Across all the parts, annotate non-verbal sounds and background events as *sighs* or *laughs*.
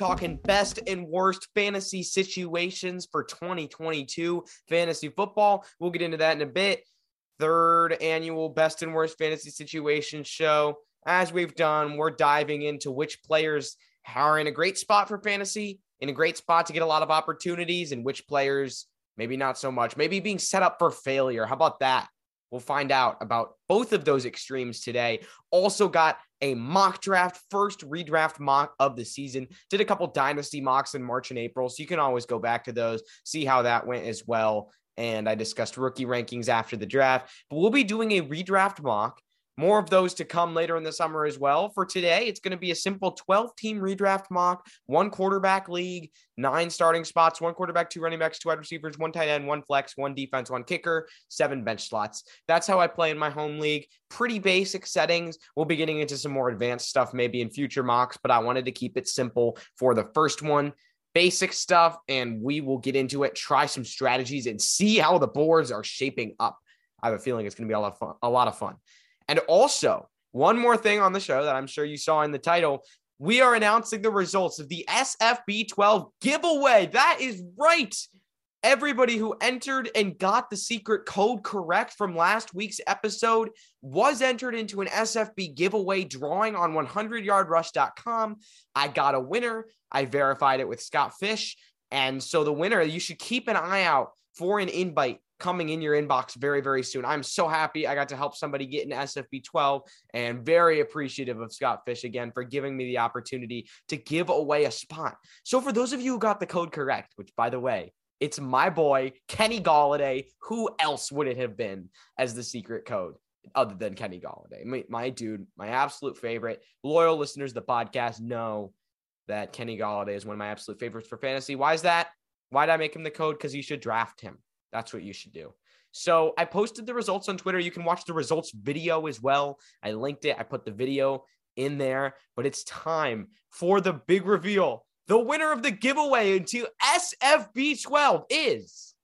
talking best and worst fantasy situations for 2022 fantasy football. We'll get into that in a bit. Third annual best and worst fantasy situation show. As we've done, we're diving into which players are in a great spot for fantasy, in a great spot to get a lot of opportunities, and which players maybe not so much, maybe being set up for failure. How about that? We'll find out about both of those extremes today. Also, got a mock draft, first redraft mock of the season. Did a couple dynasty mocks in March and April. So you can always go back to those, see how that went as well. And I discussed rookie rankings after the draft. But we'll be doing a redraft mock more of those to come later in the summer as well. For today, it's going to be a simple 12 team redraft mock, one quarterback league, nine starting spots, one quarterback, two running backs, two wide receivers, one tight end, one flex, one defense, one kicker, seven bench slots. That's how I play in my home league. Pretty basic settings. We'll be getting into some more advanced stuff maybe in future mocks, but I wanted to keep it simple for the first one basic stuff and we will get into it, try some strategies and see how the boards are shaping up. I have a feeling it's going to be a lot of fun. A lot of fun. And also, one more thing on the show that I'm sure you saw in the title. We are announcing the results of the SFB12 giveaway. That is right. Everybody who entered and got the secret code correct from last week's episode was entered into an SFB giveaway drawing on 100yardrush.com. I got a winner. I verified it with Scott Fish. And so the winner, you should keep an eye out for an invite coming in your inbox very, very soon. I'm so happy I got to help somebody get an SFB 12 and very appreciative of Scott Fish again for giving me the opportunity to give away a spot. So, for those of you who got the code correct, which by the way, it's my boy, Kenny Golladay. Who else would it have been as the secret code? Other than Kenny Golladay, my, my dude, my absolute favorite. Loyal listeners the podcast know that Kenny Golladay is one of my absolute favorites for fantasy. Why is that? Why did I make him the code? Because you should draft him. That's what you should do. So I posted the results on Twitter. You can watch the results video as well. I linked it. I put the video in there, but it's time for the big reveal. The winner of the giveaway into SFB 12 is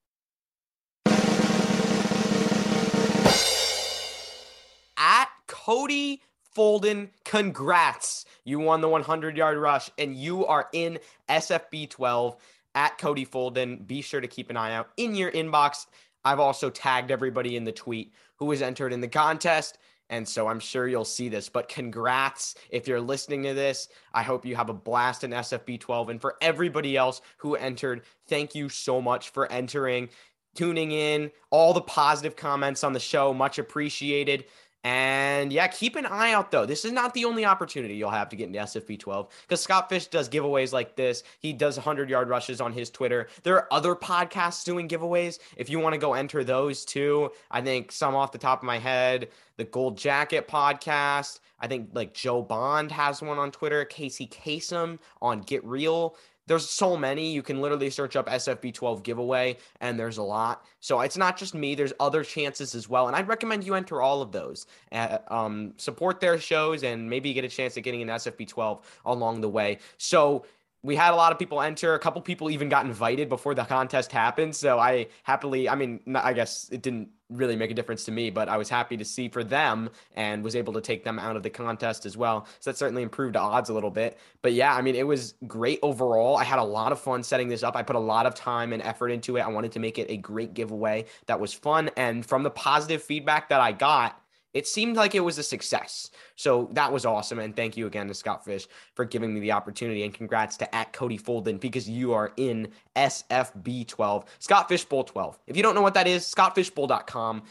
at Cody Folden. Congrats. You won the 100 yard rush and you are in SFB 12 at Cody Folden. Be sure to keep an eye out in your inbox. I've also tagged everybody in the tweet who was entered in the contest. And so I'm sure you'll see this, but congrats if you're listening to this. I hope you have a blast in SFB 12. And for everybody else who entered, thank you so much for entering, tuning in, all the positive comments on the show. Much appreciated. And yeah, keep an eye out though. This is not the only opportunity you'll have to get into SFB 12 because Scott Fish does giveaways like this. He does 100 yard rushes on his Twitter. There are other podcasts doing giveaways. If you want to go enter those too, I think some off the top of my head, the Gold Jacket podcast. I think like Joe Bond has one on Twitter. Casey Kasem on Get Real there's so many. You can literally search up SFB12 giveaway, and there's a lot. So it's not just me. There's other chances as well, and I'd recommend you enter all of those. Uh, um, support their shows, and maybe get a chance at getting an SFB12 along the way. So we had a lot of people enter. A couple people even got invited before the contest happened. So I happily, I mean, I guess it didn't really make a difference to me, but I was happy to see for them and was able to take them out of the contest as well. So that certainly improved odds a little bit. But yeah, I mean, it was great overall. I had a lot of fun setting this up. I put a lot of time and effort into it. I wanted to make it a great giveaway that was fun. And from the positive feedback that I got, it seemed like it was a success. So that was awesome. And thank you again to Scott Fish for giving me the opportunity. And congrats to at Cody Folden because you are in SFB 12, Scott Fish Bowl 12. If you don't know what that is, scottfishbowl.com,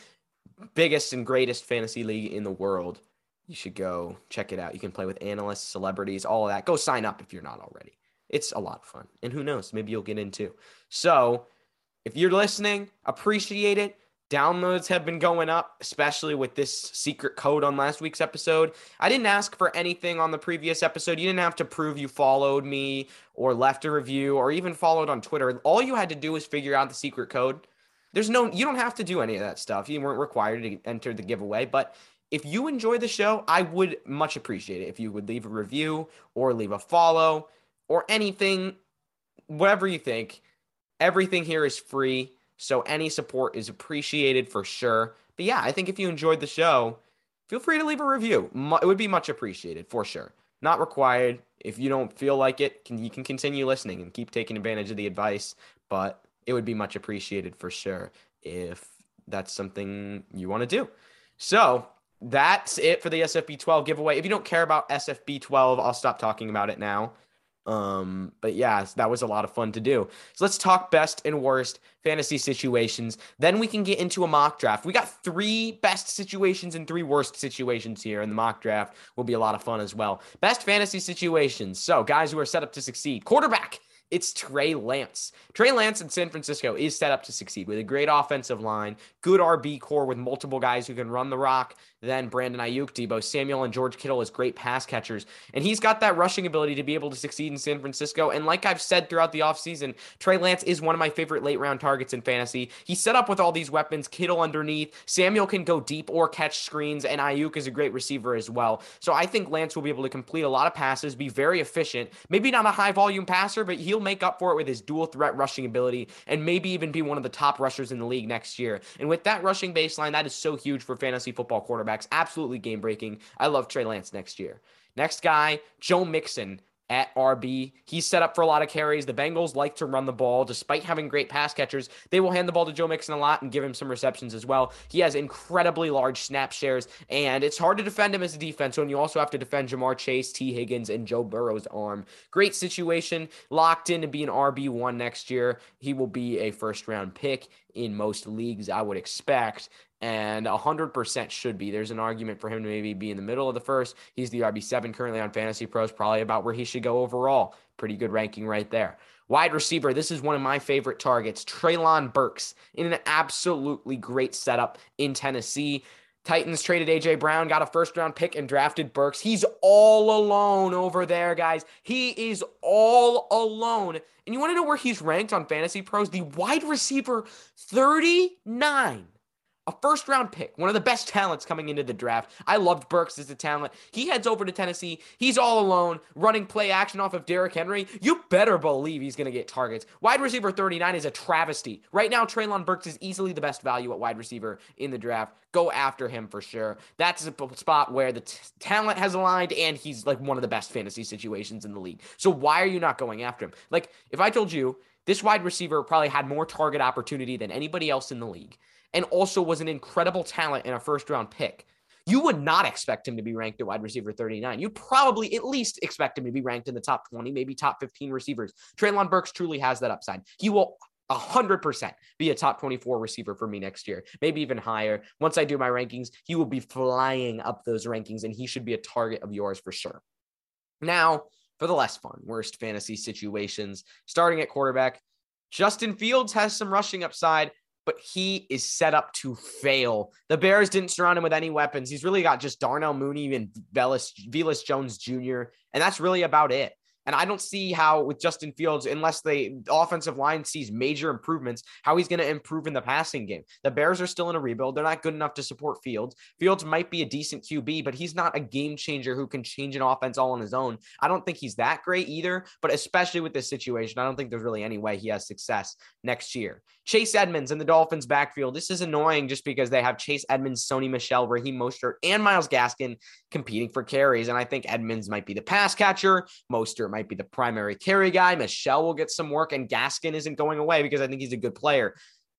biggest and greatest fantasy league in the world. You should go check it out. You can play with analysts, celebrities, all of that. Go sign up if you're not already. It's a lot of fun. And who knows, maybe you'll get in too. So if you're listening, appreciate it. Downloads have been going up, especially with this secret code on last week's episode. I didn't ask for anything on the previous episode. You didn't have to prove you followed me or left a review or even followed on Twitter. All you had to do was figure out the secret code. There's no, you don't have to do any of that stuff. You weren't required to enter the giveaway. But if you enjoy the show, I would much appreciate it if you would leave a review or leave a follow or anything, whatever you think. Everything here is free So any support is appreciated for sure. But yeah, I think if you enjoyed the show, feel free to leave a review. It would be much appreciated for sure. Not required. If you don't feel like it, you can continue listening and keep taking advantage of the advice. But it would be much appreciated for sure if that's something you want to do. So that's it for the SFB 12 giveaway. If you don't care about SFB 12, I'll stop talking about it now. Um, but yeah, that was a lot of fun to do. So let's talk best and worst fantasy situations. Then we can get into a mock draft. We got three best situations and three worst situations here, and the mock draft will be a lot of fun as well. Best fantasy situations. So, guys who are set up to succeed. Quarterback. It's Trey Lance. Trey Lance in San Francisco is set up to succeed with a great offensive line, good RB core with multiple guys who can run the rock. Then Brandon Aiyuk, Deebo Samuel, and George Kittle as great pass catchers. And he's got that rushing ability to be able to succeed in San Francisco. And like I've said throughout the offseason, Trey Lance is one of my favorite late round targets in fantasy. He's set up with all these weapons, Kittle underneath. Samuel can go deep or catch screens, and Aiyuk is a great receiver as well. So I think Lance will be able to complete a lot of passes, be very efficient. Maybe not a high volume passer, but he'll make up for it with his dual threat rushing ability and maybe even be one of the top rushers in the league next year. And with that rushing baseline, that is so huge for fantasy football quarterbacks. Absolutely game breaking. I love Trey Lance next year. Next guy, Joe Mixon at RB. He's set up for a lot of carries. The Bengals like to run the ball. Despite having great pass catchers, they will hand the ball to Joe Mixon a lot and give him some receptions as well. He has incredibly large snap shares, and it's hard to defend him as a defense when you also have to defend Ja'Marr Chase, Tee Higgins, and Joe Burrow's arm. Great situation. Locked in to be an RB1 next year. He will be a first round pick in most leagues, I would expect and 100% should be. There's an argument for him to maybe be in the middle of the first. He's the RB7 currently on Fantasy Pros, probably about where he should go overall. Pretty good ranking right there. Wide receiver, this is one of my favorite targets. Treylon Burks in an absolutely great setup in Tennessee. Titans traded AJ Brown, got a first round pick, and drafted Burks. He's all alone over there, guys. He is all alone. And you want to know where he's ranked on Fantasy Pros? The wide receiver 39 a first round pick, one of the best talents coming into the draft. I loved Burks as a talent. He heads over to Tennessee. He's all alone, running play action off of Derrick Henry. You better believe he's going to get targets. Wide receiver 39 is a travesty. Right now, Treylon Burks is easily the best value at wide receiver in the draft. Go after him for sure. That's a spot where the t- talent has aligned and he's like one of the best fantasy situations in the league. So why are you not going after him? Like, if I told you this wide receiver probably had more target opportunity than anybody else in the league and also was an incredible talent in a first round pick. You would not expect him to be ranked at wide receiver 39. You'd probably at least expect him to be ranked in the top 20, maybe top 15 receivers. Treylon Burks truly has that upside. He will 100% be a top 24 receiver for me next year, maybe even higher. Once I do my rankings, he will be flying up those rankings and he should be a target of yours for sure. Now, for the less fun, worst fantasy situations, starting at quarterback, Justin Fields has some rushing upside but he is set up to fail. The Bears didn't surround him with any weapons. He's really got just Darnell Mooney and Velus, Velus Jones Jr., and that's really about it. And I don't see how with Justin Fields, unless the offensive line sees major improvements, how he's going to improve in the passing game. The Bears are still in a rebuild. They're not good enough to support Fields. Fields might be a decent QB, but he's not a game changer who can change an offense all on his own. I don't think he's that great either, but especially with this situation, I don't think there's really any way he has success next year. Chase Edmonds in the Dolphins backfield. This is annoying just because they have Chase Edmonds, Sony Michel, Raheem Mostert, and Myles Gaskin competing for carries. And I think Edmonds might be the pass catcher. Mostert might be the primary carry guy. Michel will get some work, and Gaskin isn't going away because I think he's a good player.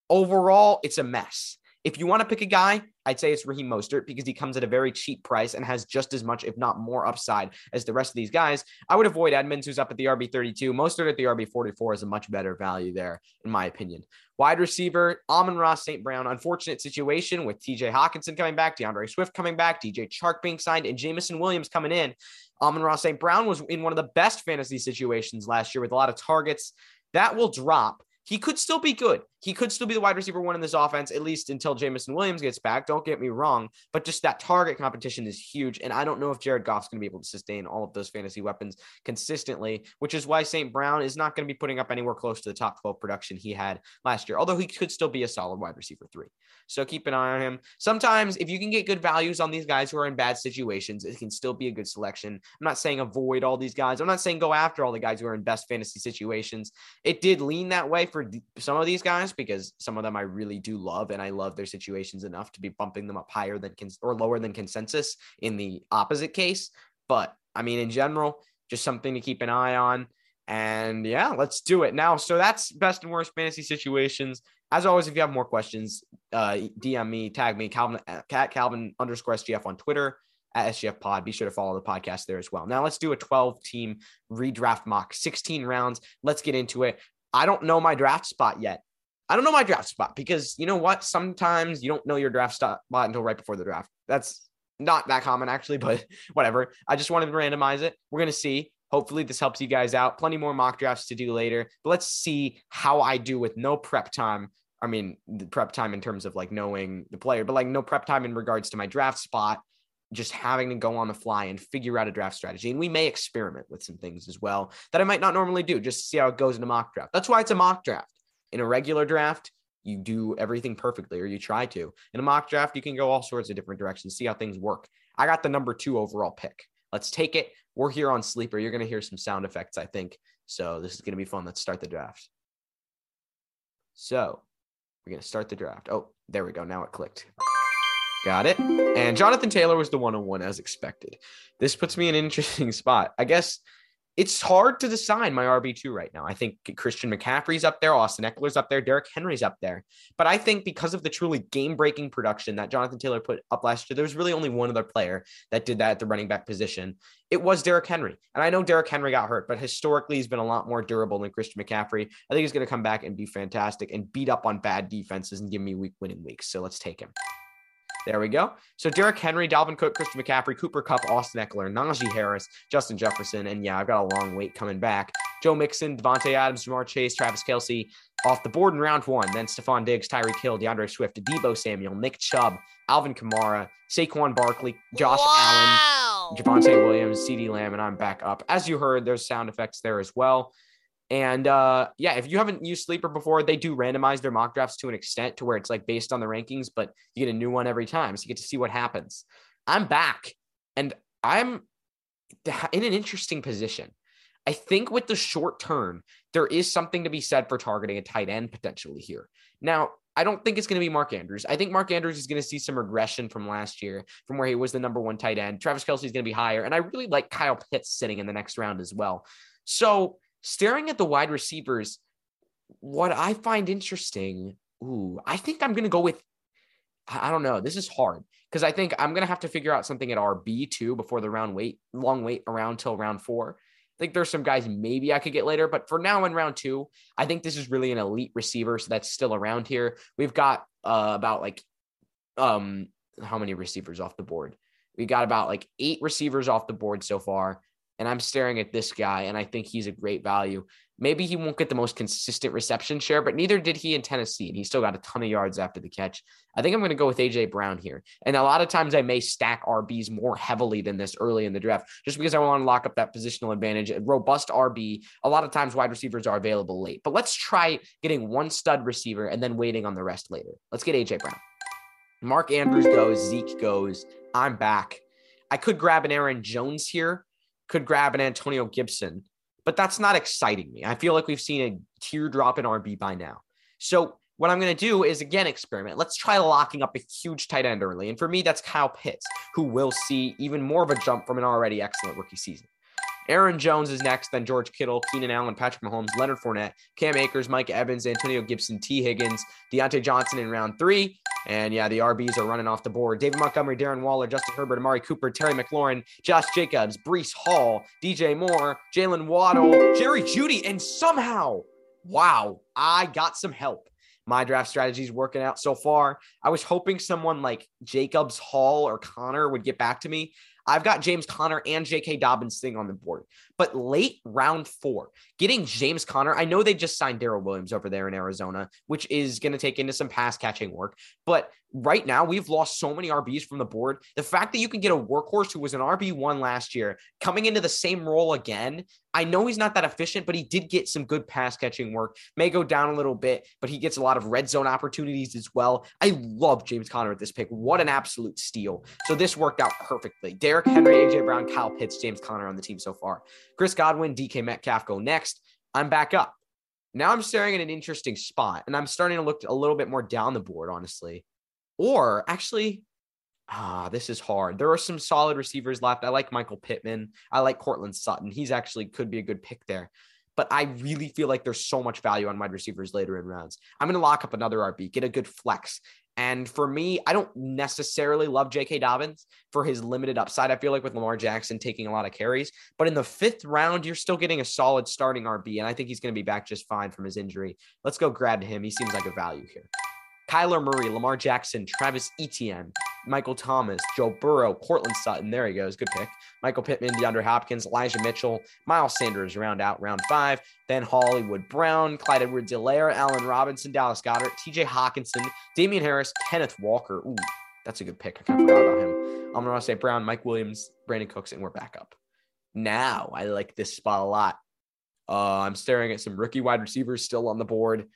Overall, it's a mess. If you want to pick a guy, I'd say it's Raheem Mostert because he comes at a very cheap price and has just as much, if not more, upside as the rest of these guys. I would avoid Edmonds, who's up at the RB 32. Mostert at the RB 44 is a much better value there, in my opinion. Wide receiver, Amon-Ra St. Brown. Unfortunate situation with TJ Hockenson coming back, D'Andre Swift coming back, DJ Chark being signed, and Jameson Williams coming in. Amon-Ra St. Brown was in one of the best fantasy situations last year with a lot of targets. That will drop. He could still be good. He could still be the wide receiver one in this offense, at least until Jameson Williams gets back. Don't get me wrong, but just that target competition is huge. And I don't know if Jared Goff's going to be able to sustain all of those fantasy weapons consistently, which is why St. Brown is not going to be putting up anywhere close to the top 12 production he had last year, although he could still be a solid wide receiver three. So keep an eye on him. Sometimes, if you can get good values on these guys who are in bad situations, it can still be a good selection. I'm not saying avoid all these guys. I'm not saying go after all the guys who are in best fantasy situations. It did lean that way for some of these guys, because some of them I really do love and I love their situations enough to be bumping them up higher than cons- or lower than consensus in the opposite case. But I mean, in general, just something to keep an eye on. And yeah, let's do it now. So that's best and worst fantasy situations. As always, if you have more questions, uh, DM me, tag me, Calvin, cat Calvin underscore SGF on Twitter at SGF Pod. Be sure to follow the podcast there as well. Now let's do a 12 team redraft mock, 16 rounds. Let's get into it. I don't know my draft spot yet. I don't know my draft spot because you know what? Sometimes you don't know your draft spot until right before the draft. That's not that common actually, *laughs* but whatever. I just wanted to randomize it. We're going to see. Hopefully, this helps you guys out. Plenty more mock drafts to do later, but let's see how I do with no prep time. I mean, the prep time in terms of like knowing the player, but like no prep time in regards to my draft spot, just having to go on the fly and figure out a draft strategy. And we may experiment with some things as well that I might not normally do, just to see how it goes in a mock draft. That's why it's a mock draft. In a regular draft, you do everything perfectly, or you try to. In a mock draft, you can go all sorts of different directions, see how things work. I got the number two overall pick. Let's take it. We're here on Sleeper. You're going to hear some sound effects, I think. So this is going to be fun. Let's start the draft. So we're going to start the draft. Oh, there we go. Now it clicked. Got it. And Jonathan Taylor was the 101 as expected. This puts me in an interesting *laughs* spot. I guess it's hard to decide my RB2 right now. I think Christian McCaffrey's up there, Austin Ekeler's up there, Derrick Henry's up there. But I think because of the truly game breaking production that Jonathan Taylor put up last year, there was really only one other player that did that at the running back position. It was Derrick Henry. And I know Derrick Henry got hurt, but historically, he's been a lot more durable than Christian McCaffrey. I think he's going to come back and be fantastic and beat up on bad defenses and give me week winning weeks. So let's take him. There we go. So Derrick Henry, Dalvin Cook, Christian McCaffrey, Cooper Kupp, Austin Ekeler, Najee Harris, Justin Jefferson, and yeah, I've got a long wait coming back. Joe Mixon, Davante Adams, Ja'Marr Chase, Travis Kelce off the board in round one. Then Stefon Diggs, Tyreek Hill, DeAndre Swift, Deebo Samuel, Nick Chubb, Alvin Kamara, Saquon Barkley, Josh wow. Allen, Javonte Williams, CeeDee Lamb, and I'm back up. As you heard, there's sound effects there as well. And uh, yeah, if you haven't used Sleeper before, they do randomize their mock drafts to an extent to where it's like based on the rankings, but you get a new one every time. So you get to see what happens. I'm back and I'm in an interesting position. I think with the short term, there is something to be said for targeting a tight end potentially here. Now, I don't think it's going to be Mark Andrews. I think Mark Andrews is going to see some regression from last year, from where he was the number one tight end. Travis Kelce is going to be higher. And I really like Kyle Pitts sitting in the next round as well. So staring at the wide receivers, what I find interesting, ooh, I think I'm going to go with, I don't know. This is hard because I think I'm going to have to figure out something at RB too before the round wait, long wait around till round four. I think there's some guys maybe I could get later, but for now in round two, I think this is really an elite receiver. So that's still around here. We've got uh, about like, um, how many receivers off the board? We got about like eight receivers off the board so far and I'm staring at this guy, and I think he's a great value. Maybe he won't get the most consistent reception share, but neither did he in Tennessee, and he still got a ton of yards after the catch. I think I'm going to go with AJ Brown here. And a lot of times I may stack RBs more heavily than this early in the draft, just because I want to lock up that positional advantage. A robust RB, a lot of times wide receivers are available late. But let's try getting one stud receiver and then waiting on the rest later. Let's get AJ Brown. Mark Andrews goes, Zeke goes. I'm back. I could grab an Aaron Jones here could grab an Antonio Gibson, but that's not exciting me. I feel like we've seen a teardrop in RB by now. So what I'm going to do is again experiment. Let's try locking up a huge tight end early. And for me, that's Kyle Pitts, who will see even more of a jump from an already excellent rookie season. Aaron Jones is next, then George Kittle, Keenan Allen, Patrick Mahomes, Leonard Fournette, Cam Akers, Mike Evans, Antonio Gibson, Tee Higgins, Diontae Johnson in round three. And yeah, the RBs are running off the board. David Montgomery, Darren Waller, Justin Herbert, Amari Cooper, Terry McLaurin, Josh Jacobs, Breece Hall, DJ Moore, Jaylen Waddle, Jerry Jeudy, and somehow, wow, I got some help my draft strategy is working out so far. I was hoping someone like Jacobs, Hall, or Conner would get back to me. I've got James Conner and J.K. Dobbins sitting on the board. But late round four, getting James Conner, I know they just signed Darrel Williams over there in Arizona, which is going to take into some pass catching work. But right now, we've lost so many RBs from the board. The fact that you can get a workhorse who was an RB1 last year coming into the same role again, I know he's not that efficient, but he did get some good pass catching work. May go down a little bit, but he gets a lot of red zone opportunities as well. I love James Conner at this pick. What an absolute steal. So this worked out perfectly. Derrick Henry, AJ Brown, Kyle Pitts, James Conner on the team so far. Chris Godwin, DK Metcalf go next. I'm back up. Now I'm staring at an interesting spot and I'm starting to look a little bit more down the board, honestly. Or actually, ah, this is hard. There are some solid receivers left. I like Michael Pittman. I like Courtland Sutton. He's actually could be a good pick there. But I really feel like there's so much value on wide receivers later in rounds. I'm going to lock up another RB, get a good flex. And for me, I don't necessarily love J.K. Dobbins for his limited upside. I feel like with Lamar Jackson taking a lot of carries, but in the fifth round, you're still getting a solid starting RB. And I think he's going to be back just fine from his injury. Let's go grab him. He seems like a value here. Kyler Murray, Lamar Jackson, Travis Etienne, Michael Thomas, Joe Burrow, Courtland Sutton. There he goes. Good pick. Michael Pittman, DeAndre Hopkins, Elijah Mitchell, Miles Sanders round out round five. Then Hollywood Brown, Clyde Edwards Helaire, Allen Robinson, Dallas Goedert, TJ Hockenson, Damien Harris, Kenneth Walker. Ooh, that's a good pick. I kind of forgot about him. I'm going to say Brown, Mike Williams, Brandin Cooks, and we're back up. Now I like this spot a lot. Uh, I'm staring at some rookie wide receivers still on the board,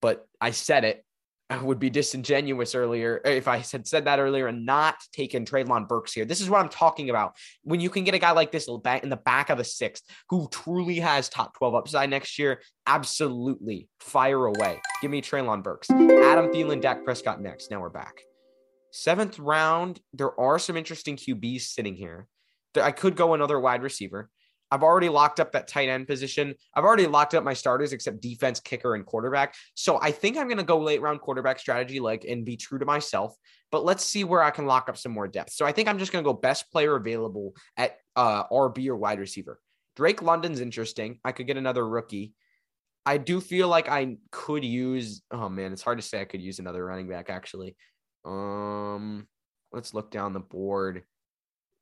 but I said it Uh, would be disingenuous earlier uh, if I had said that earlier and not taken Treylon Burks here. This is what I'm talking about. When you can get a guy like this in the back of the sixth who truly has top 12 upside next year, absolutely fire away. Give me Treylon Burks. Adam Thielen, Dak Prescott next. Now we're back. Seventh round, there are some interesting QBs sitting here. I could go another wide receiver. I've already locked up that tight end position. I've already locked up my starters except defense, kicker, and quarterback. So I think I'm going to go late round quarterback strategy, like and be true to myself. But let's see where I can lock up some more depth. So I think I'm just going to go best player available at uh, RB or wide receiver. Drake London's interesting. I could get another rookie. I do feel like I could use. Oh man, it's hard to say. I could use another running back actually. Um, let's look down the board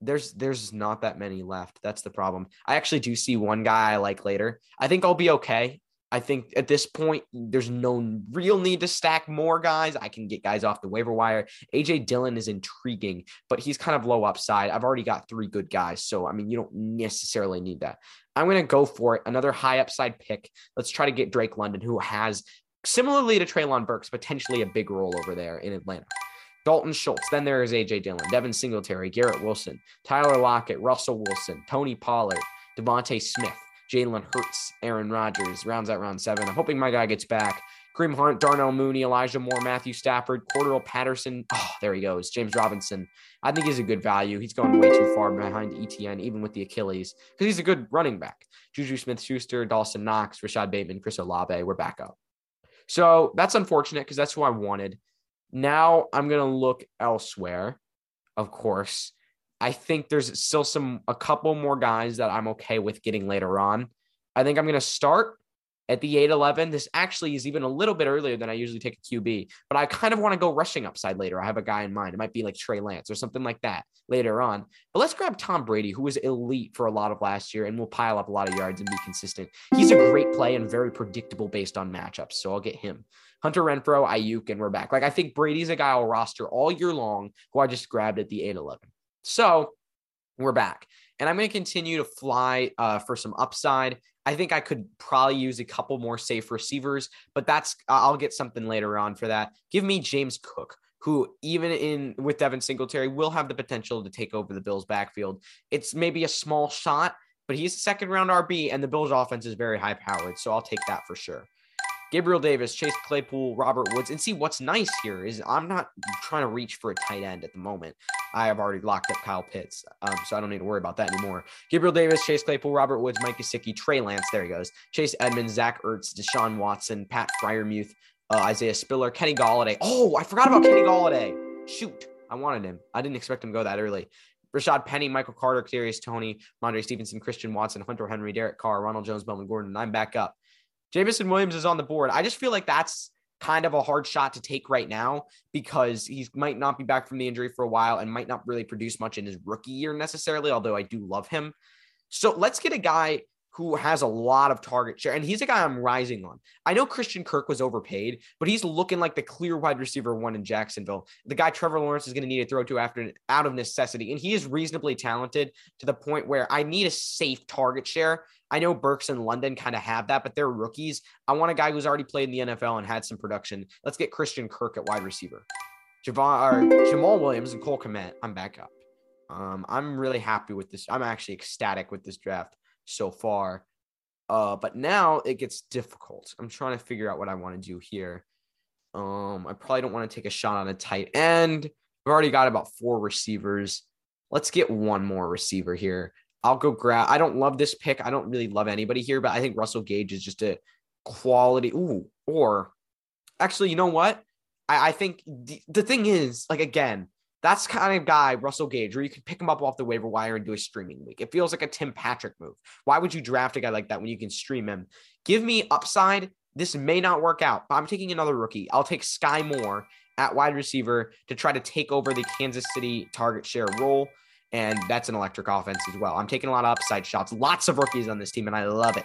there's there's not that many left. That's the problem. I actually do see one guy I like later. I think I'll be okay. I think at this point, there's no real need to stack more guys. I can get guys off the waiver wire. AJ Dillon is intriguing, but he's kind of low upside. I've already got three good guys. So, I mean, you don't necessarily need that. I'm going to go for it. Another high upside pick. Let's try to get Drake London, who has, similarly to Treylon Burks, potentially a big role over there in Atlanta. Dalton Schultz. Then there is AJ Dillon, Devin Singletary, Garrett Wilson, Tyler Lockett, Russell Wilson, Tony Pollard, DeVonta Smith, Jalen Hurts, Aaron Rodgers. Rounds out round seven. I'm hoping my guy gets back. Kareem Hunt, Darnell Mooney, Elijah Moore, Matthew Stafford, Cordarrelle Patterson. Oh, there he goes. James Robinson. I think he's a good value. He's going way too far behind Etienne, even with the Achilles, because he's a good running back. Juju Smith Schuster, Dawson Knox, Rashod Bateman, Chris Olave. We're back up. So that's unfortunate because that's who I wanted. Now I'm going to look elsewhere, of course. I think there's still some, a couple more guys that I'm okay with getting later on. I think I'm going to start at the 8 11. This actually is even a little bit earlier than I usually take a QB, but I kind of want to go rushing upside later. I have a guy in mind. It might be like Trey Lance or something like that later on. But let's grab Tom Brady, who was elite for a lot of last year and will pile up a lot of yards and be consistent. He's a great play and very predictable based on matchups. So I'll get him. Hunter Renfrow, Aiyuk, and we're back. Like I think Brady's a guy I'll roster all year long who I just grabbed at the 8 11. So we're back. And I'm going to continue to fly uh, for some upside. I think I could probably use a couple more safe receivers, but that's I'll get something later on for that. Give me James Cook, who even in with Devin Singletary will have the potential to take over the Bills backfield. It's maybe a small shot, but he's a second round RB and the Bills offense is very high powered, so I'll take that for sure. Gabriel Davis, Chase Claypool, Robert Woods. And see what's nice here is I'm not trying to reach for a tight end at the moment. I have already locked up Kyle Pitts, um, so I don't need to worry about that anymore. Gabriel Davis, Chase Claypool, Robert Woods, Mike Gesicki, Trey Lance. There he goes. Chase Edmonds, Zach Ertz, Deshaun Watson, Pat Freiermuth, uh, Isaiah Spiller, Kenny Golladay. Oh, I forgot about Kenny Golladay. Shoot, I wanted him. I didn't expect him to go that early. Rashaad Penny, Michael Carter, Kadarius Toney, Rhamondre Stevenson, Christian Watson, Hunter Henry, Derek Carr, Ronald Jones, Melvin Gordon. and I'm back up. Jameson Williams is on the board. I just feel like that's kind of a hard shot to take right now because he might not be back from the injury for a while and might not really produce much in his rookie year necessarily, although I do love him. So let's get a guy who has a lot of target share, and he's a guy I'm rising on. I know Christian Kirk was overpaid, but he's looking like the clear wide receiver one in Jacksonville. The guy Trevor Lawrence is going to need to throw to after out of necessity, and he is reasonably talented to the point where I need a safe target share I know Burks and London kind of have that, but they're rookies. I want a guy who's already played in the NFL and had some production. Let's get Christian Kirk at wide receiver. Javon, or Jamal Williams and Cole Kmet. I'm back up. Um, I'm really happy with this. I'm actually ecstatic with this draft so far. Uh, but now it gets difficult. I'm trying to figure out what I want to do here. Um, I probably don't want to take a shot on a tight end. We've already got about four receivers. Let's get one more receiver here. I'll go grab. I don't love this pick. I don't really love anybody here, but I think Russell Gage is just a quality. Ooh, or actually, you know what? I, I think the, the thing is, like, again, that's kind of guy, Russell Gage, where you can pick him up off the waiver wire and do a streaming week. It feels like a Tim Patrick move. Why would you draft a guy like that when you can stream him? Give me upside. This may not work out, but I'm taking another rookie. I'll take Skyy Moore at wide receiver to try to take over the Kansas City target share role. And that's an electric offense as well. I'm taking a lot of upside shots, lots of rookies on this team, and I love it.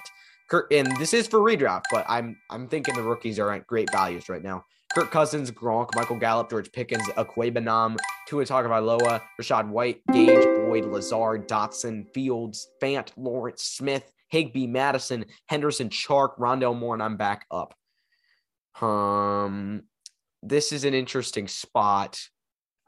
And this is for redraft, but I'm I'm thinking the rookies are at great values right now. Kirk Cousins, Gronk, Michael Gallup, George Pickens, Ekubanam, Tua Tagovailoa, Rachaad White, Gage, Boyd, Lazard, Dotson, Fields, Fant, Lawrence, Smith, Higbee, Madison, Henderson, Chark, Rondale Moore, and I'm back up. Um, this is an interesting spot.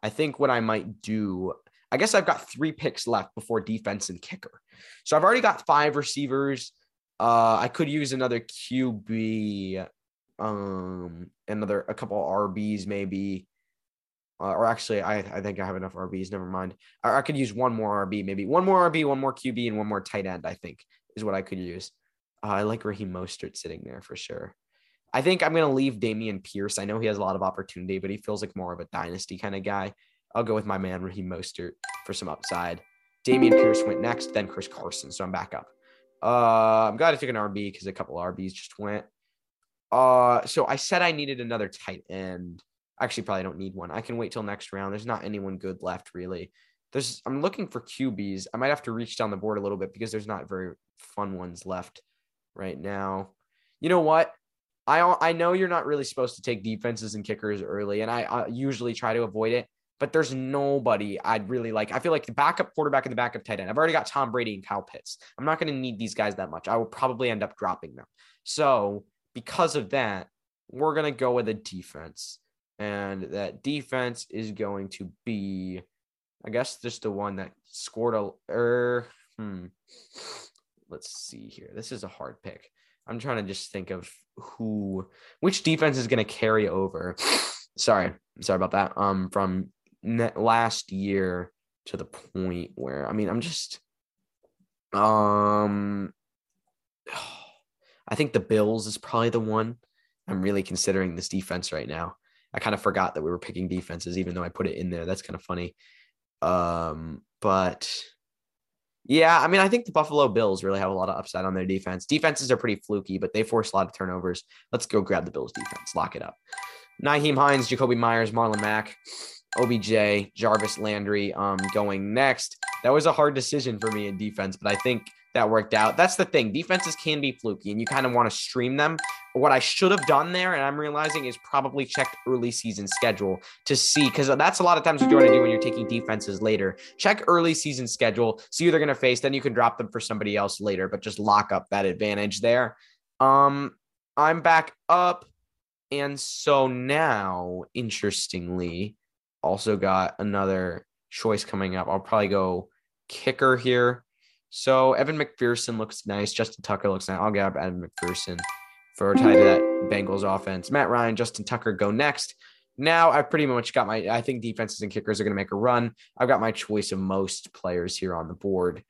I think what I might do, I guess I've got three picks left before defense and kicker. So I've already got five receivers. Uh, I could use another QB um another a couple RBs maybe. Uh, or actually, I, I think I have enough RBs. Never mind. I, I could use one more RB, maybe one more RB, one more QB, and one more tight end. I think is what I could use. Uh, I like Raheem Mostert sitting there for sure. I think I'm gonna leave Dameon Pierce. I know he has a lot of opportunity, but he feels like more of a dynasty kind of guy. I'll go with my man Raheem Mostert for some upside. Dameon Pierce went next, then Chris Carson. So I'm back up. Uh, I'm glad I took an RB because a couple RBs just went. Uh, so I said I needed another tight end. Actually, probably don't need one. I can wait till next round. There's not anyone good left, really. There's I'm looking for QBs. I might have to reach down the board a little bit because there's not very fun ones left right now. You know what? I I know you're not really supposed to take defenses and kickers early, and I, I usually try to avoid it. But there's nobody I'd really like. I feel like the backup quarterback and the backup tight end. I've already got Tom Brady and Kyle Pitts. I'm not going to need these guys that much. I will probably end up dropping them. So because of that, we're going to go with a defense. And that defense is going to be, I guess, just the one that scored a. Er, hmm. Let's see here. This is a hard pick. I'm trying to just think of who, which defense is going to carry over. *sighs* sorry, sorry about that. Um, from last year to the point where I mean, I'm just, um, *sighs* I think the Bills is probably the one. I'm really considering this defense right now. I kind of forgot that we were picking defenses, even though I put it in there. That's kind of funny. Um, but yeah, I mean, I think the Buffalo Bills really have a lot of upside on their defense. Defenses are pretty fluky, but they force a lot of turnovers. Let's go grab the Bills defense, lock it up. Nyheim Hines, Jakobi Meyers, Marlon Mack, OBJ, Jarvis Landry um, going next. That was a hard decision for me in defense, but I think that worked out. That's the thing. Defenses can be fluky and you kind of want to stream them. But what I should have done there, and I'm realizing, is probably checked early season schedule to see, because that's a lot of times what you want to do when you're taking defenses later. Check early season schedule, see who they're going to face, then you can drop them for somebody else later, but just lock up that advantage there. Um, I'm back up. And so now, interestingly, also got another choice coming up. I'll probably go kicker here. So Evan McPherson looks nice. Justin Tucker looks nice. I'll grab Evan McPherson for tied to that Bengals offense. Matt Ryan, Justin Tucker go next. Now I've pretty much got my. I think defenses and kickers are going to make a run. I've got my choice of most players here on the board.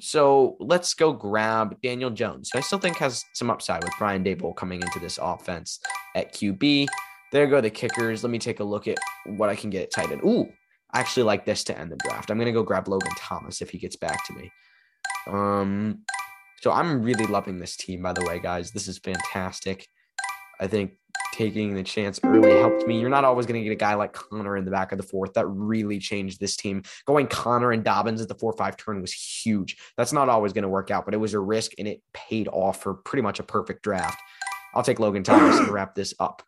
So let's go grab Daniel Jones. I still think has some upside with Brian Daboll coming into this offense at QB. There go the kickers. Let me take a look at what I can get tight end. Ooh, I actually like this to end the draft. I'm going to go grab Logan Thomas if he gets back to me. Um, so I'm really loving this team, by the way, guys. This is fantastic. I think taking the chance early helped me. You're not always going to get a guy like Conner in the back of the fourth. That really changed this team. Going Conner and Dobbins at the 4 5 turn was huge. That's not always going to work out, but it was a risk and it paid off for pretty much a perfect draft. I'll take Logan Thomas and wrap this up.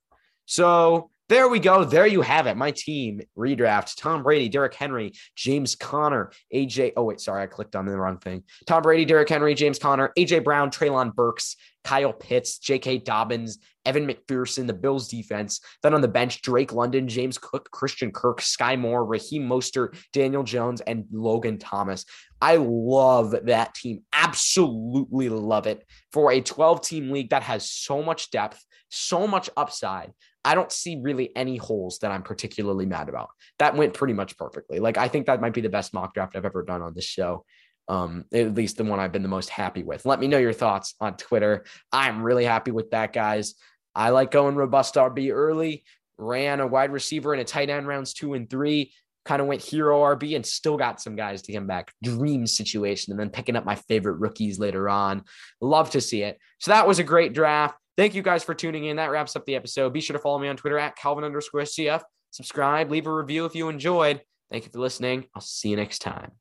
So there we go. There you have it. My team redraft Tom Brady, Derrick Henry, James Conner, AJ. Oh, wait, sorry. I clicked on the wrong thing. Tom Brady, Derrick Henry, James Conner, AJ Brown, Treylon Burks, Kyle Pitts, J.K. Dobbins, Evan McPherson, the Bills defense. Then on the bench, Drake London, James Cook, Christian Kirk, Skyy Moore, Raheem Mostert, Daniel Jones, and Logan Thomas. I love that team. Absolutely love it for a 12 team league that has so much depth, so much upside. I don't see really any holes that I'm particularly mad about. That went pretty much perfectly. Like I think that might be the best mock draft I've ever done on this show. Um, at least the one I've been the most happy with. Let me know your thoughts on Twitter. I'm really happy with that, guys. I like going robust RB early. Ran a wide receiver and a tight end rounds two and three. Kind of went hero RB and still got some guys to come back. Dream situation, and then picking up my favorite rookies later on. Love to see it. So that was a great draft. Thank you guys for tuning in. That wraps up the episode. Be sure to follow me on Twitter at Calvin underscore CF. Subscribe, leave a review if you enjoyed. Thank you for listening. I'll see you next time.